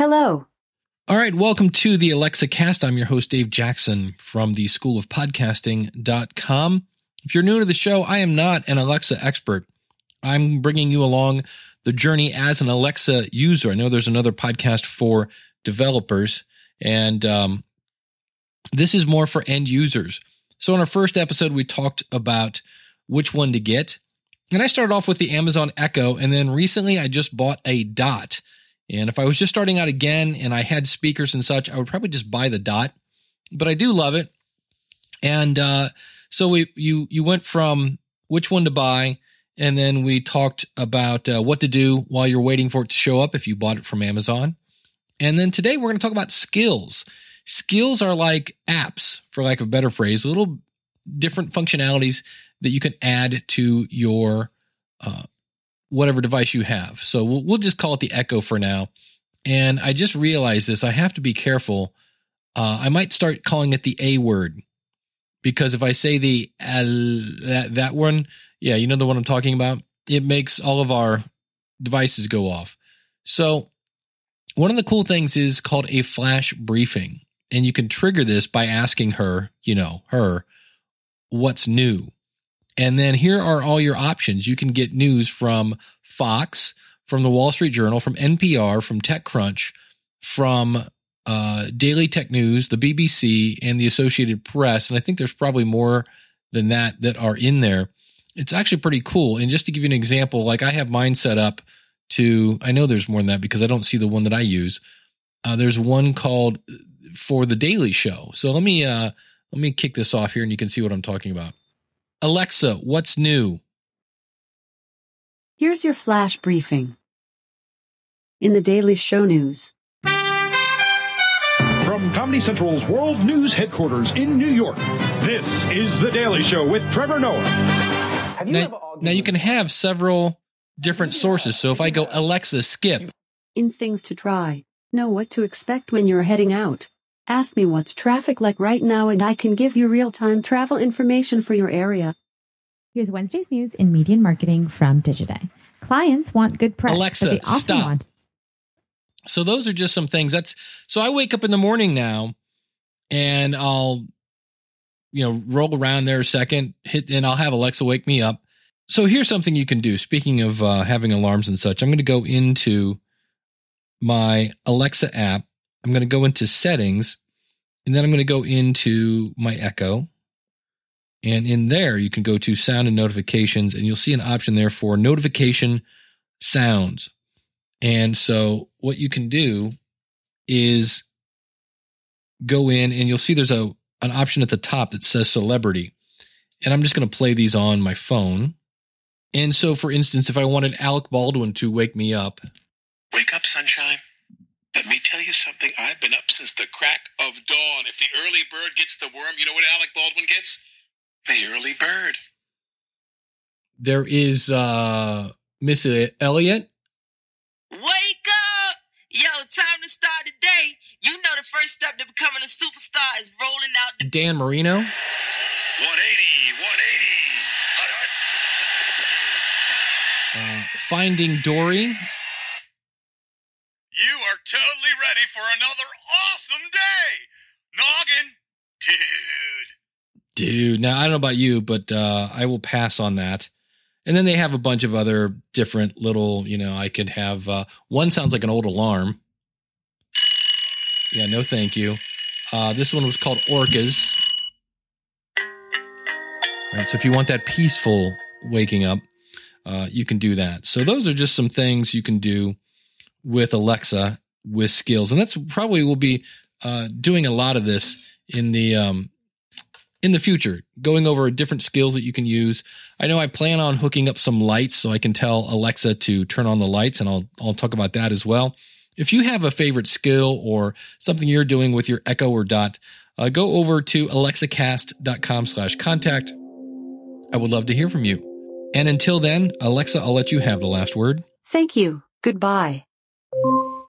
Hello. All right, welcome to the Alexa Cast. I'm your host, Dave Jackson from the School of Podcasting.com. If you're new to the show, I am not an Alexa expert. I'm bringing you along the journey as an Alexa user. I know there's another podcast for developers, and um, this is more for end users. So, in our first episode, we talked about which one to get. And I started off with the Amazon Echo, and then recently I just bought a Dot. And if I was just starting out again and I had speakers and such, I would probably just buy the Dot. But I do love it. And uh, so we you you went from which one to buy, and then we talked about uh, what to do while you're waiting for it to show up if you bought it from Amazon. And then today we're going to talk about skills. Skills are like apps, for lack of a better phrase, little different functionalities that you can add to your uh, whatever device you have. So we'll, we'll just call it the Echo for now. And I just realized this. I have to be careful. Uh, I might start calling it the A word because if I say the uh, that that one, yeah, you know the one I'm talking about. It makes all of our devices go off. So one of the cool things is called a flash briefing, and you can trigger this by asking her, you know, her, what's new. And then here are all your options. You can get news from Fox, from the Wall Street Journal, from NPR, from TechCrunch, from uh, Daily Tech News, the BBC, and the Associated Press. And I think there's probably more than that that are in there. It's actually pretty cool. And just to give you an example, like I have mine set up to, I know there's more than that because I don't see the one that I use. Uh, there's one called for the Daily Show. So let me uh, let me kick this off here, and you can see what I'm talking about. Alexa, what's new? Here's your flash briefing. In the Daily Show News. From Comedy Central's World News headquarters in New York, this is The Daily Show with Trevor Noah. Have you Now, argued now you can have several different sources. So if I go Alexa, skip, In things to try. Know what to expect when you're heading out. Ask me what's traffic like right now and I can give you real-time travel information for your area. Here's Wednesday's news in media and marketing from Digiday. Clients want good press, Alexa, but they often stop. want So those are just some things. That's so I wake up in the morning now and I'll you know roll around there a second, hit and I'll have Alexa wake me up. So here's something you can do. Speaking of uh, having alarms and such, I'm going to go into my Alexa app. I'm going to go into settings and then I'm going to go into my Echo. And in there, you can go to sound and notifications, and you'll see an option there for notification sounds. And so what you can do is go in and you'll see there's a an option at the top that says celebrity. And I'm just going to play these on my phone. And so for instance, if I wanted Alec Baldwin to wake me up, Wake up, sunshine. Let me tell you something. I've been up since the crack of dawn. If the early bird gets the worm, you know what Alec Baldwin gets? The early bird. there is uh Missy Elliott. Wake up! Yo, time to start the day. You know the first step to becoming a superstar is rolling out the Dan Marino, 180, 180. Hut, hut. uh, Finding Dory, You are totally ready for another awesome day. Noggin. Dude. dude. Now I don't know about you, but uh, I will pass on that. And then they have a bunch of other different little, you know, I could have uh, one sounds like an old alarm. Yeah, no, thank you. Uh, this one was called Orcas. Right, so if you want that peaceful waking up, uh, you can do that. So those are just some things you can do with Alexa with skills, and that's probably will be uh, doing a lot of this in the um, in the future, going over different skills that you can use. I know I plan on hooking up some lights so I can tell Alexa to turn on the lights, and I'll I'll talk about that as well. If you have a favorite skill or something you're doing with your Echo or Dot, uh, go over to alexacast.com slash contact. I would love to hear from you. And until then, Alexa, I'll let you have the last word. Thank you. Goodbye.